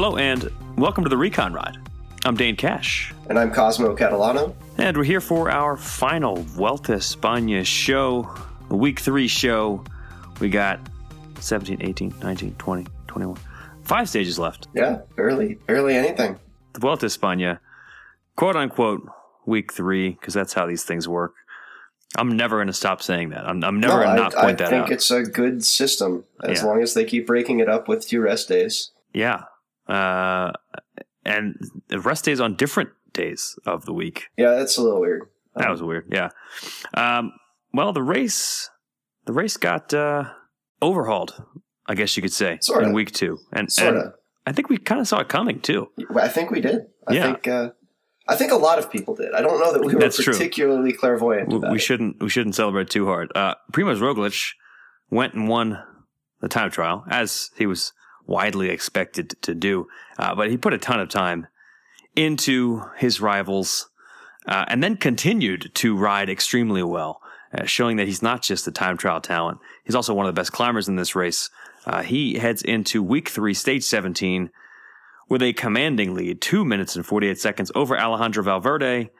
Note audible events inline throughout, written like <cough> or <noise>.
Hello and welcome to the Recon Ride. I'm Dane Cash. And I'm Cosmo Catalano. And we're here for our final Vuelta España show, the week three show. We got 17, 18, 19, 20, 21. Five stages left. Yeah, barely, barely anything. The Vuelta España, quote unquote, week three, because that's how these things work. I'm never going to stop saying that. I'm, I'm never No, going to I, not point I that think it's a good system as Yeah. long as they keep breaking it up with two rest days. Yeah. Uh, and rest days on different days of the week. Yeah, that's a little weird. That was weird. Yeah. Um, well, the race, the race got uh, overhauled, I guess you could say, Sorta. in week two, and, Sort and of. I think we kind of saw it coming too. I think we did. I Yeah. think. Uh, I think a lot of people did. I don't know that we were That's true. particularly clairvoyant We, we shouldn't we shouldn't celebrate too hard. Uh, Primoz Roglic went and won the time trial as he was widely expected to do, uh, but he put a ton of time into his rivals, uh, and then continued to ride extremely well, uh, showing that he's not just a time trial talent. He's also one of the best climbers in this race. Uh, he heads into week three, stage 17, with a commanding lead, two minutes and 48 seconds over Alejandro Valverde.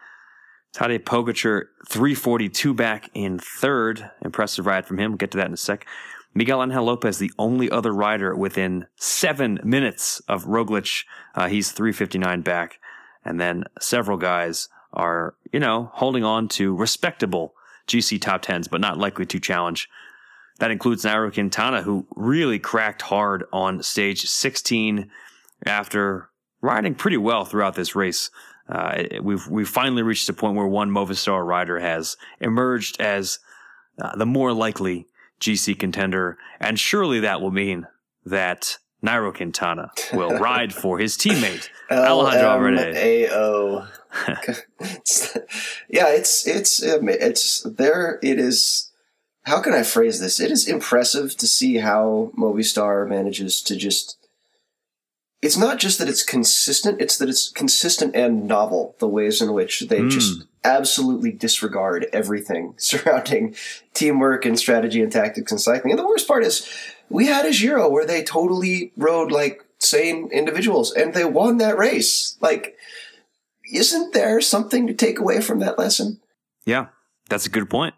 Tadej Pogacar, 342 back in third. Impressive ride from him. We'll get to that in a sec. Miguel Angel Lopez, the only other rider within seven minutes of Roglic. Uh, he's 359 back. And then several guys are, you know, holding on to respectable GC top tens, but not likely to challenge. That includes Nairo Quintana, who really cracked hard on stage 16 after riding pretty well throughout this race. Uh, we've we've finally reached a point where one Movistar rider has emerged as uh, the more likely GC contender, and surely that will mean that Nairo Quintana will <laughs> ride for his teammate Alejandro Valverde. <laughs> Yeah, it's it's it's there. It is. How can I phrase this? It is impressive to see how Movistar manages to just. It's not just that it's consistent; it's that it's consistent and novel. The ways in which they Mm. just absolutely disregard everything <laughs> surrounding teamwork and strategy and tactics and cycling. And the worst part is, we had a Giro where they totally rode like sane individuals, and they won that race. Like, isn't there something to take away from that lesson? Yeah, that's a good point.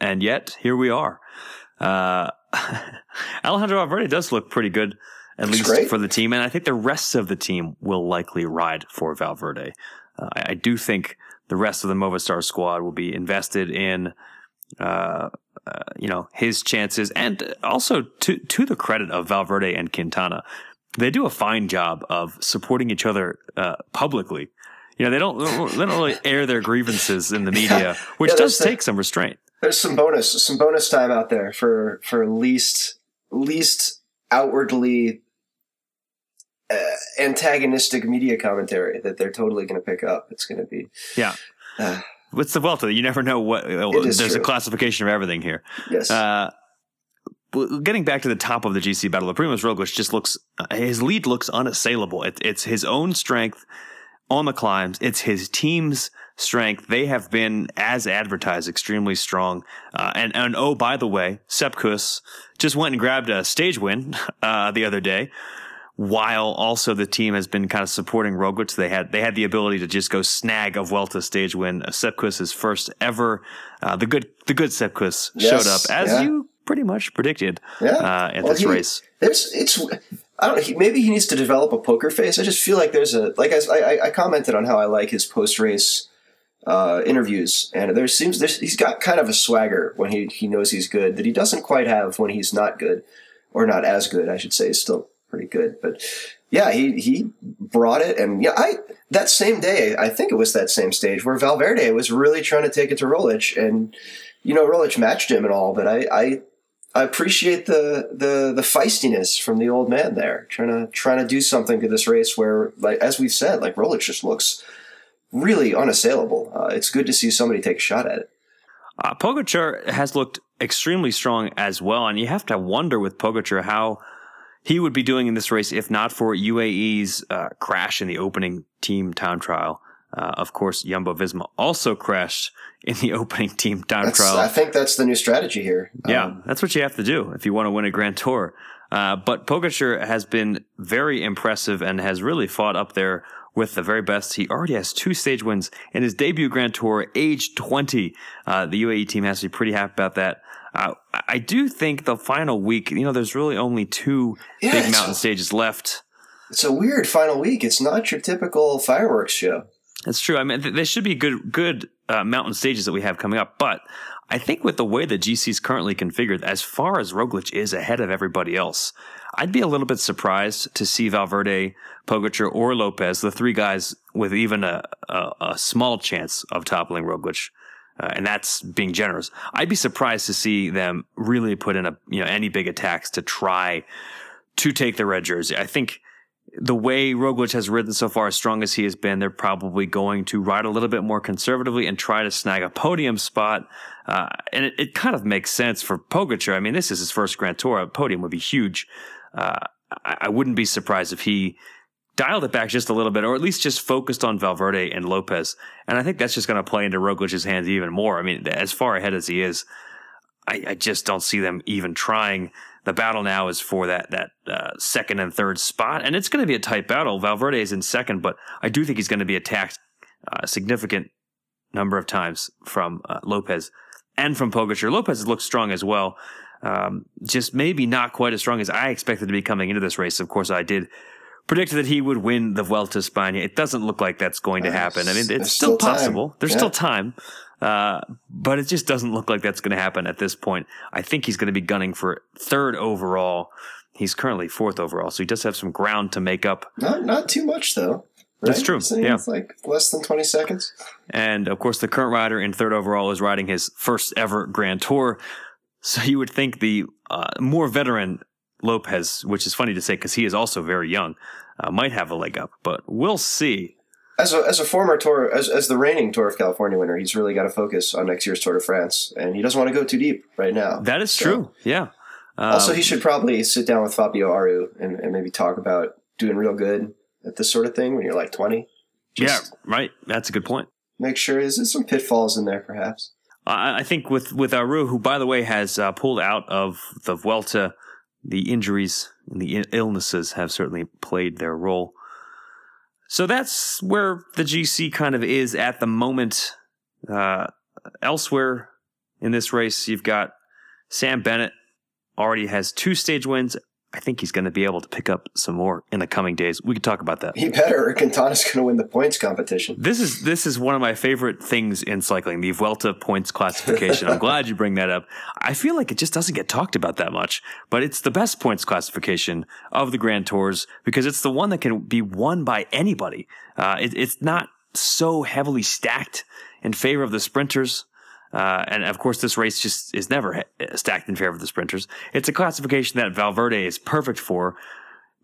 And yet, here we are. Uh, <laughs> Alejandro Valverde does look pretty good, at Looks least great. for the team. And I think the rest of the team will likely ride for Valverde. Uh, I, I do think the rest of the Movistar squad will be invested in, uh, uh, you know, his chances. And also, to, to the credit of Valverde and Quintana, they do a fine job of supporting each other uh, publicly. You know, they don't they don't really air their grievances in the <laughs> media, which Yeah, does the- take some restraint. There's some bonus, some bonus time out there for for least least outwardly uh, antagonistic media commentary that they're totally going to pick up. It's going to be Yeah. uh, What's the Vuelta? You never know what. is there's a classification of everything here. yes. Uh, getting back to the top of the GC battle, the Primoz Roglic just looks. uh, His lead looks unassailable. It, it's his own strength on the climbs. It's his team's strength. They have been, as advertised, extremely strong. Uh, and and oh, by the way, Sepp Kuss just went and grabbed a stage win <laughs> uh, the other day. While also the team has been kind of supporting Roglic, they had they had the ability to just go snag a Vuelta stage win. Sepp first ever. Uh, the good the good Sepp Yes, showed up as yeah. you pretty much predicted yeah. uh, at Well, this he- race. There's it's I don't know. He, maybe he needs to develop a poker face. I just feel like there's a like I I, I commented on how I like his post race uh, interviews, and there seems there's, he's got kind of a swagger when he he knows he's good that he doesn't quite have when he's not good or not as good. I should say, still pretty good, but yeah, he he brought it, and yeah, I that same day I think it was that same stage where Valverde was really trying to take it to Roglic, and you know Roglic matched him and all, but I I I appreciate the the the feistiness from the old man there, trying to trying to do something to this race where, like as we've said, like Roglic just looks really unassailable. Uh, it's good to see somebody take a shot at it. Uh, Pogacar has looked extremely strong as well, and you have to wonder with Pogacar how he would be doing in this race if not for UAE's uh, crash in the opening team time trial. Uh, of course, Jumbo Visma also crashed in the <laughs> opening team time That's, trial. I think that's the new strategy here. Yeah, Um, that's what you have to do if you want to win a Grand Tour. Uh, but Pogacar has been very impressive and has really fought up there with the very best. He already has two stage wins in his debut Grand Tour, age 20. Uh, the UAE team has to be pretty happy about that. Uh, I do think the final week, you know, there's really only two Yeah, big mountain stages left. It's a weird final week. It's not your typical fireworks show. That's true. I mean, th- there should be good, good uh, mountain stages that we have coming up, but I think with the way the GC is currently configured, as far as Roglic is ahead of everybody else, I'd be a little bit surprised to see Valverde, Pogacar, or Lopez, the three guys with even a, a, a small chance of toppling Roglic. Uh, and that's being generous. I'd be surprised to see them really put in a you know any big attacks to try to take the red jersey. I think the way Roglic has ridden so far, as strong as he has been, they're probably going to ride a little bit more conservatively and try to snag a podium spot. Uh, and it, it kind of makes sense for Pogacar. I mean, this is his first Grand Tour. A podium would be huge. Uh, I, I wouldn't be surprised if he dialed it back just a little bit, or at least just focused on Valverde and Lopez. And I think that's just going to play into Roglic's hands even more. I mean, as far ahead as he is, I, I just don't see them even trying. The battle now is for that that uh, second and third spot, and it's going to be a tight battle. Valverde is in second, but I do think he's going to be attacked uh, a significant number of times from uh, Lopez and from Pogacar. Lopez looks strong as well, um, just maybe not quite as strong as I expected to be coming into this race. Of course, I did predict that he would win the Vuelta a España. It doesn't look like that's going to happen. I mean, it's there's still, still possible. There's Yeah. still time. Uh, but it just doesn't look like that's going to happen at this point. I think he's going to be gunning for third overall. He's currently fourth overall, so he does have some ground to make up. Not not too much though. That's true, Isn't yeah. like less than twenty seconds. And of course, the current rider in third overall is riding his first ever Grand Tour. So you would think the uh, more veteran Lopez, which is funny to say because he is also very young, uh, might have a leg up, but we'll see. As a as a former tour as as the reigning Tour of California winner, he's really got to focus on next year's Tour de France, and he doesn't want to go too deep right now. That is So- true. Yeah. Um, also, he should probably sit down with Fabio Aru and, and maybe talk about doing real good at this sort of thing when you're like twenty. yeah, right. That's a good point. Make sure there's there's some pitfalls in there, perhaps. I I think with with Aru, who by the way has uh, pulled out of the Vuelta, the injuries and the illnesses have certainly played their role. So that's where the GC kind of is at the moment. Uh, elsewhere in this race, you've got Sam Bennett already has two stage wins. I think he's going to be able to pick up some more in the coming days. We could talk about that. He better, Quintana's going to win the points competition. This is this is one of my favorite things in cycling, the Vuelta points classification. I'm <laughs> glad you bring that up. I feel like it just doesn't get talked about that much, but it's the best points classification of the Grand Tours because it's the one that can be won by anybody. Uh, it, it's not so heavily stacked in favor of the sprinters. Uh, and of course, this race just is never stacked in favor of the sprinters. It's a classification that Valverde is perfect for,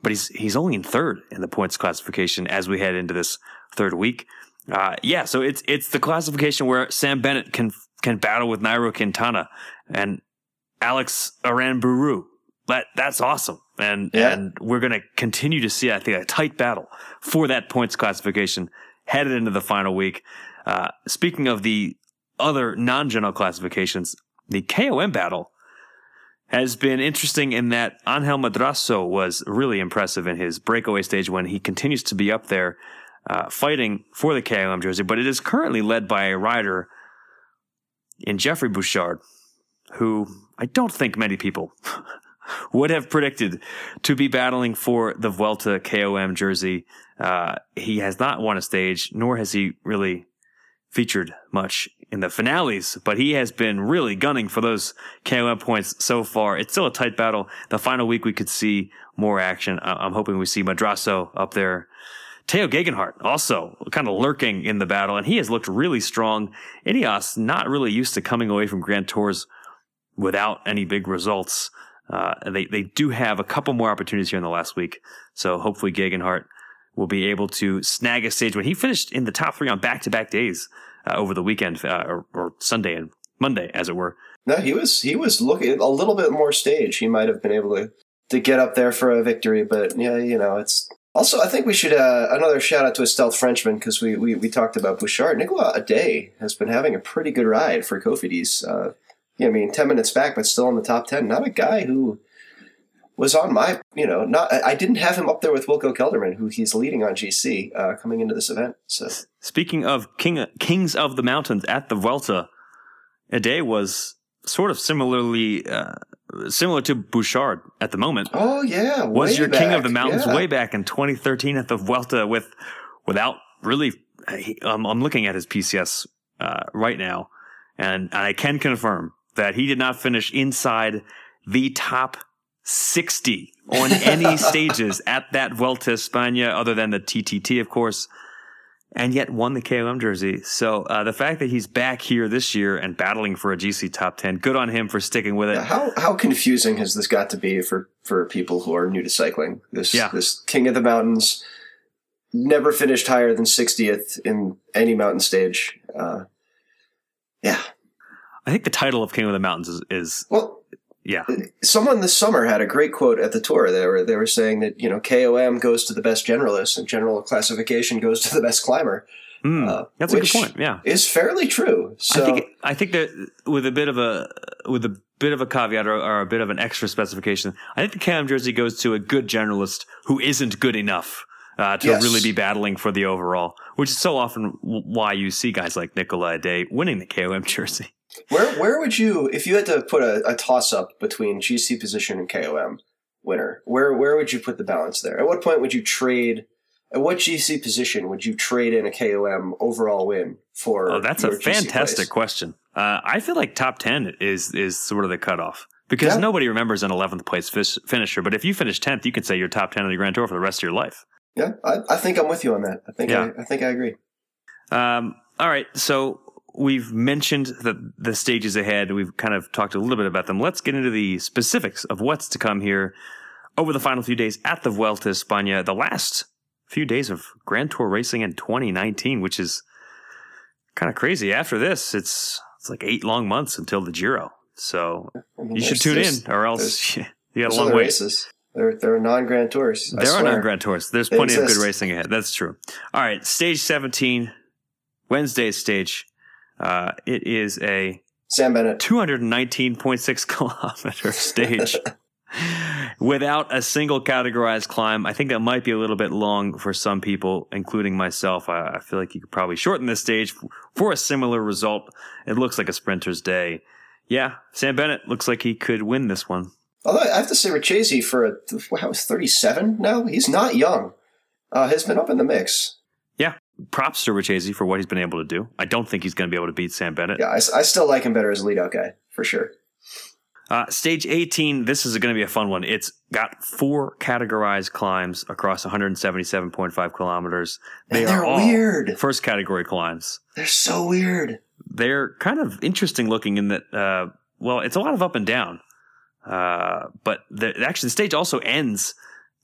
but he's he's only in third in the points classification as we head into this third week. Uh, yeah, so it's it's the classification where Sam Bennett can can battle with Nairo Quintana and Alex Aranburu. That that's awesome, and Yeah. and we're gonna continue to see I think a tight battle for that points classification headed into the final week. Uh, speaking of the other non-general classifications, the KOM battle has been interesting in that Angel Madrazo was really impressive in his breakaway stage when he continues to be up there uh, fighting for the KOM jersey, but it is currently led by a rider in Geoffrey Bouchard, who I don't think many people <laughs> would have predicted to be battling for the Vuelta KOM jersey. Uh, he has not won a stage, nor has he really featured much in the finales, but he has been really gunning for those KOM points so far. It's still a tight battle. The final week we could see more action. I- I'm hoping we see Madrazo up there. Tao Geoghegan Hart also kind of lurking in the battle, and he has looked really strong. Ineos not really used to coming away from Grand Tours without any big results. Uh, they they do have a couple more opportunities here in the last week, so hopefully Geoghegan Hart will be able to snag a stage when he finished in the top three on back to back days uh, over the weekend uh, or, or Sunday and Monday, as it were. No, he was he was looking a little bit more stage. He might have been able to to get up there for a victory, but yeah, you know, it's also I think we should uh, another shout out to a stealth Frenchman because we, we we talked about Bouchard. Nicolas Edet has been having a pretty good ride for Cofidis. Uh, yeah, I mean, ten minutes back, but still in the top ten. Not a guy who was on my, you know, not I didn't have him up there with Wilco Kelderman, who he's leading on GC uh, coming into this event. So speaking of king kings of the mountains at the Vuelta, Edet was sort of similarly uh, similar to Bouchard at the moment. Oh yeah, was your back. king of the mountains yeah. way back in 2013 at the Vuelta with without really. Um, I'm looking at his PCS uh, right now, and I can confirm that he did not finish inside the top 60 on any <laughs> stages at that Vuelta España, other than the TTT, of course, and yet won the KOM jersey. So uh, the fact that he's back here this year and battling for a GC top 10, good on him for sticking with it. Yeah, how how confusing has this got to be for for people who are new to cycling? This Yeah. this king of the mountains never finished higher than 60th in any mountain stage. Uh, yeah. I think the title of King of the Mountains is, is Well, yeah. someone this summer had a great quote at the tour. They were they were saying that you know KOM goes to the best generalist and general classification goes to the best climber. Hmm, Uh, that's a good point. Yeah. Is fairly true. So I think I think that with a bit of a with a bit of a caveat or, or a bit of an extra specification, I think the KM jersey goes to a good generalist who isn't good enough uh, to Yes. really be battling for the overall, which is so often why you see guys like Nicolas Edet winning the KOM <laughs> jersey. Where where would you if you had to put a, a toss up between GC position and KOM winner? Where where would you put the balance there? At what point would you trade? At what GC position would you trade in a KOM overall win for? Oh, that's a fantastic place? question. Uh, I feel like top ten is is sort of the cutoff because Yeah. nobody remembers an eleventh place fish, finisher. But if you finish tenth, you can say you're top ten of the Grand Tour for the rest of your life. Yeah, I, I think I'm with you on that. I think Yeah. I, I think I agree. Um, all right, so we've mentioned the the stages ahead. We've kind of talked a little bit about them. Let's get into the specifics of what's to come here over the final few days at the Vuelta España. The last few days of Grand Tour racing in 2019, which is kind of crazy. After this, it's it's like eight long months until the Giro. So I mean, you should tune in, or else <laughs> you got a long way. races. There, there are non-grand tours. I There are swear. no Grand Tours. There's They plenty of good racing ahead. That's true. All right, stage 17, Wednesday's stage. Uh, it is a Sam Bennett. 219.6 <laughs> kilometer stage <laughs> without a single categorized climb. I think that might be a little bit long for some people, including myself. I, I feel like you could probably shorten this stage f- for a similar result. It looks like a sprinter's day. Yeah, Sam Bennett looks like he could win this one. Although I have to say, Richeze for a wow, he's 37 now. He's not young. Uh, has been up in the mix. Props to Richeze for what he's been able to do. I don't think he's going to be able to beat Sam Bennett. Yeah, I, I still like him better as a leadout guy for sure. Uh, stage 18, this is going to be a fun one. It's got four categorized climbs across 177.5 kilometers. And they're weird. first category climbs. They're so weird. They're kind of interesting looking in that, uh, well, it's a lot of up and down. Uh, but the, actually, the stage also ends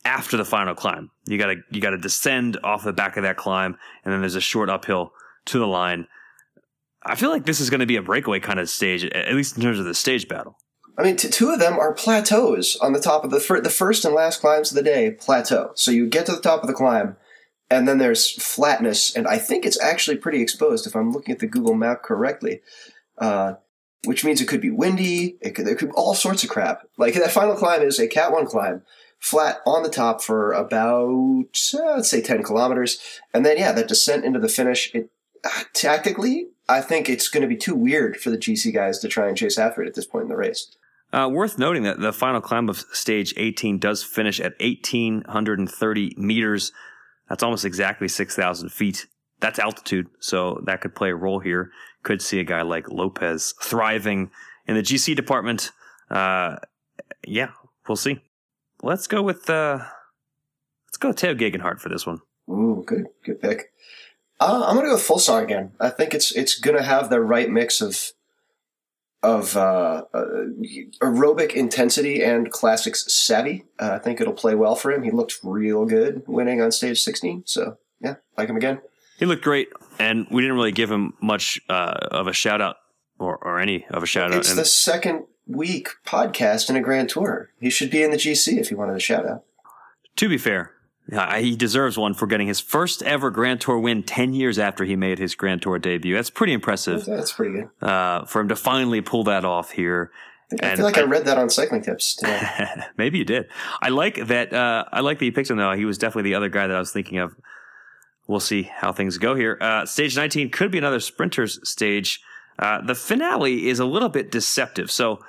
after the final climb. You gotta, you gotta descend off the back of that climb, and then there's a short uphill to the line. I feel like this is going to be a breakaway kind of stage, at least in terms of the stage battle. I mean, t- two of them are plateaus on the top of the fir- the first and last climbs of the day. Plateau. So you get to the top of the climb, and then there's flatness, and I think it's actually pretty exposed if I'm looking at the Google map correctly. Uh, which means it could be windy. It could, there could be all sorts of crap. Like that final climb is a Cat One climb, flat on the top for about uh, let's say ten kilometers, and then yeah, that descent into the finish. It uh, tactically, I think it's going to be too weird for the GC guys to try and chase after it at this point in the race. Uh, worth noting that the final climb of stage 18 does finish at 1,830 meters. That's almost exactly 6,000 feet. That's altitude, so that could play a role here. Could see a guy like Lopez thriving in the GC department. Uh, yeah, we'll see. Let's go with uh, let's go with Tao Geoghegan Hart for this one. Ooh, good, good pick. Uh, I'm gonna go Fuglsang again. I think it's it's gonna have the right mix of of uh, uh, aerobic intensity and classics savvy. Uh, I think it'll play well for him. He looked real good winning on stage 16. So yeah, like him again. He looked great, and we didn't really give him much uh, of a shout out or, or any of a shout out. It's And the second week podcast in a grand tour. He should be in the GC if he wanted a shout out. To be fair, he deserves one for getting his first ever Grand Tour win 10 years after he made his Grand Tour debut. That's pretty impressive That's pretty good. uh, for him to finally pull that off here I, I feel like I, I, read that on Cycling Tips today. <laughs> Maybe you did. I like that. Uh, I like that you picked him though. He was definitely the other guy that I was thinking of. We'll see how things go here. Uh, stage 19 could be another sprinter's stage. Uh, the finale is a little bit deceptive. So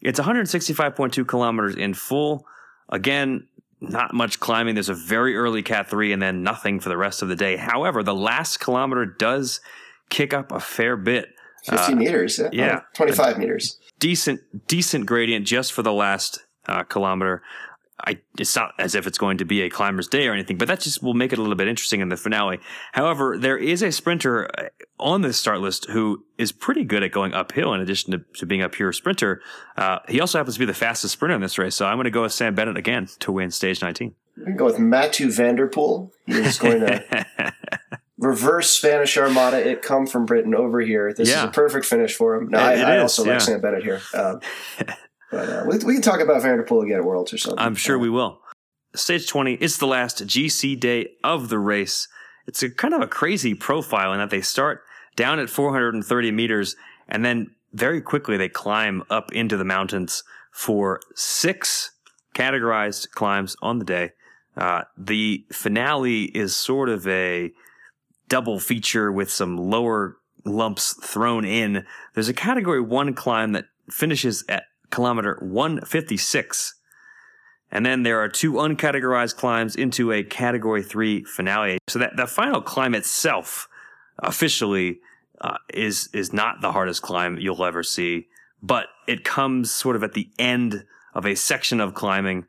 it's 165.2 kilometers in full. Again, not much climbing. There's a very early Cat 3 and then nothing for the rest of the day. However, the last kilometer does kick up a fair bit. 50 uh, meters. Yeah. yeah. 25 meters. Decent, decent gradient just for the last uh, kilometer. I, it's not as if it's going to be a climber's day or anything, but that just will make it a little bit interesting in the finale. However, there is a sprinter uh, on this start list who is pretty good at going uphill in addition to, to being a pure sprinter. Uh, he also happens to be the fastest sprinter in this race. So I'm going to go with Sam Bennett again to win stage 19. I'm going to go with Mathieu van der Poel. He is going to <laughs> reverse Spanish Armada it come from Britain over here. This yeah. is a perfect finish for him. No, it, I, I also yeah. like Sam Bennett here. Um, <laughs> but uh, we, we, can talk about van der Poel again at Worlds or something. I'm sure we will. Stage 20 is the last GC day of the race. It's a kind of a crazy profile in that they start down at 430 meters and then very quickly they climb up into the mountains for six categorized climbs on the day. Uh, the finale is sort of a double feature with some lower lumps thrown in. There's a category one climb that finishes at kilometer 156. And then there are two uncategorized climbs into a category three finale. So that the final climb itself officially uh, is is not the hardest climb you'll ever see, but it comes sort of at the end of a section of climbing.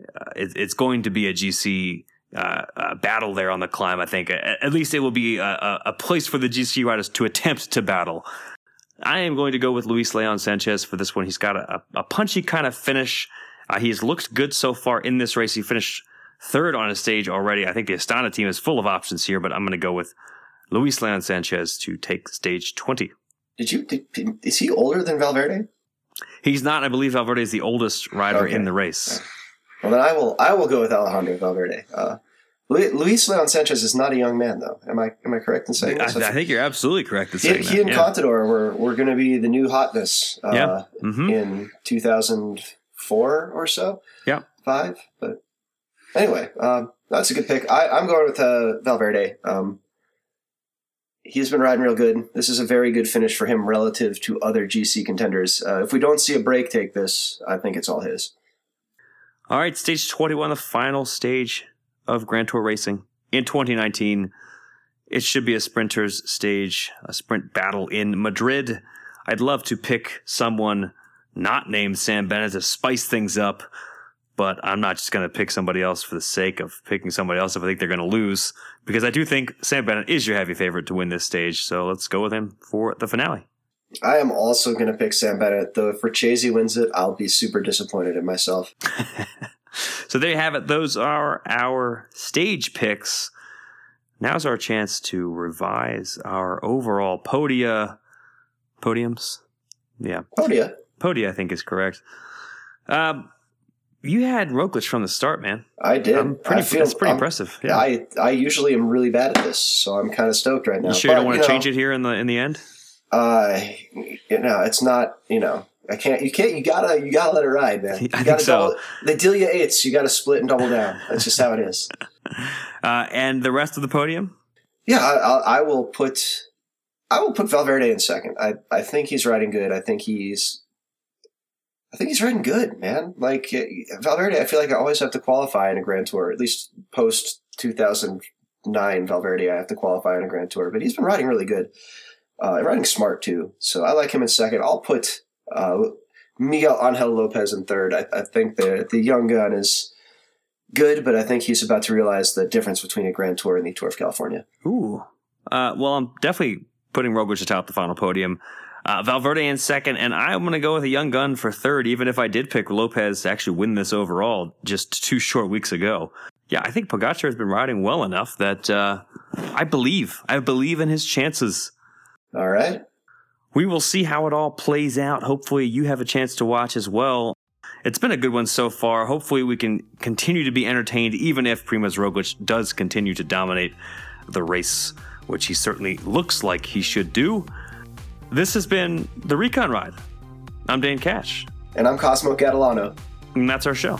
Uh, it, it's going to be a GC uh, uh, battle there on the climb. I think at, at least it will be a, a, place for the GC riders to attempt to battle. I am going to go with Luis Leon Sanchez for this one. He's got a, a punchy kind of finish. Uh, he's looked good so far in this race. He finished third on a stage already. I think the Astana team is full of options here, but I'm going to go with Luis Leon Sanchez to take stage 20. Did you? Did, is he older than Valverde? He's not. I believe Valverde is the oldest rider okay. in the race. Well, then I will. I will go with Alejandro Valverde. Uh, Luis Leon Sanchez is not a young man, though. Am I am I correct in saying this? I, I think you're absolutely correct in saying he that. He and yeah. Contador were, were going to be the new hotness uh, yeah. mm-hmm. in 2004 or so. Yeah. Five. But anyway, um, that's a good pick. I, am going with uh, Valverde. Um, he's been riding real good. This is a very good finish for him relative to other GC contenders. Uh, if we don't see a break take this, I think it's all his. All right, stage 21, the final stage of Grand Tour racing in 2019. It should be a sprinter's stage, a sprint battle in Madrid. I'd love to pick someone not named Sam Bennett to spice things up, but I'm not just going to pick somebody else for the sake of picking somebody else if I think they're going to lose, because I do think Sam Bennett is your heavy favorite to win this stage. So let's go with him for the finale. I am also going to pick Sam Bennett, though if Richeze wins it, I'll be super disappointed in myself. <laughs> So there you have it. Those are our stage picks. Now's our chance to revise our overall podia podiums. Yeah, podia. Podia, I think is correct. Um, you had Roglic from the start, man. I did. I'm pretty, I feel, that's pretty I'm, impressive. Yeah. I I usually am really bad at this, so I'm kind of stoked right now. You sure but, you don't want to change know, it here in the in the end? Uh, you know, it's not. You know, I can't. You can't. You gotta. You gotta let it ride, man. <laughs> You I gotta so. double. They deal you eights. You gotta split and double down. That's just how it is. <laughs> Uh, and the rest of the podium. Yeah, I, I, will put. I will put Valverde in second. I I think he's riding good. I think he's. I think he's riding good, man. Like Valverde, I feel like I always have to qualify in a Grand Tour. At least post two thousand nine Valverde, I have to qualify in a Grand Tour. But he's been riding really good. Uh, riding smart too. So I like him in second. I'll put uh, Miguel Angel Lopez in third. I, I, think the the young gun is good, but I think he's about to realize the difference between a Grand Tour and the Tour of California. Ooh. Uh, well, I'm definitely putting Roglic atop the final podium. Uh, Valverde in second, and I'm going to go with a young gun for third, even if I did pick Lopez to actually win this overall just two short weeks ago. Yeah, I think Pogacar has been riding well enough that uh, I believe. I believe in his chances. All right we will see how it all plays out. Hopefully, you have a chance to watch as well. It's been a good one so far. Hopefully, we can continue to be entertained, even if Primoz Roglic does continue to dominate the race, which he certainly looks like he should do. This has been the Recon Ride. I'm Dane Cash. And I'm Cosmo Catalano. And that's our show.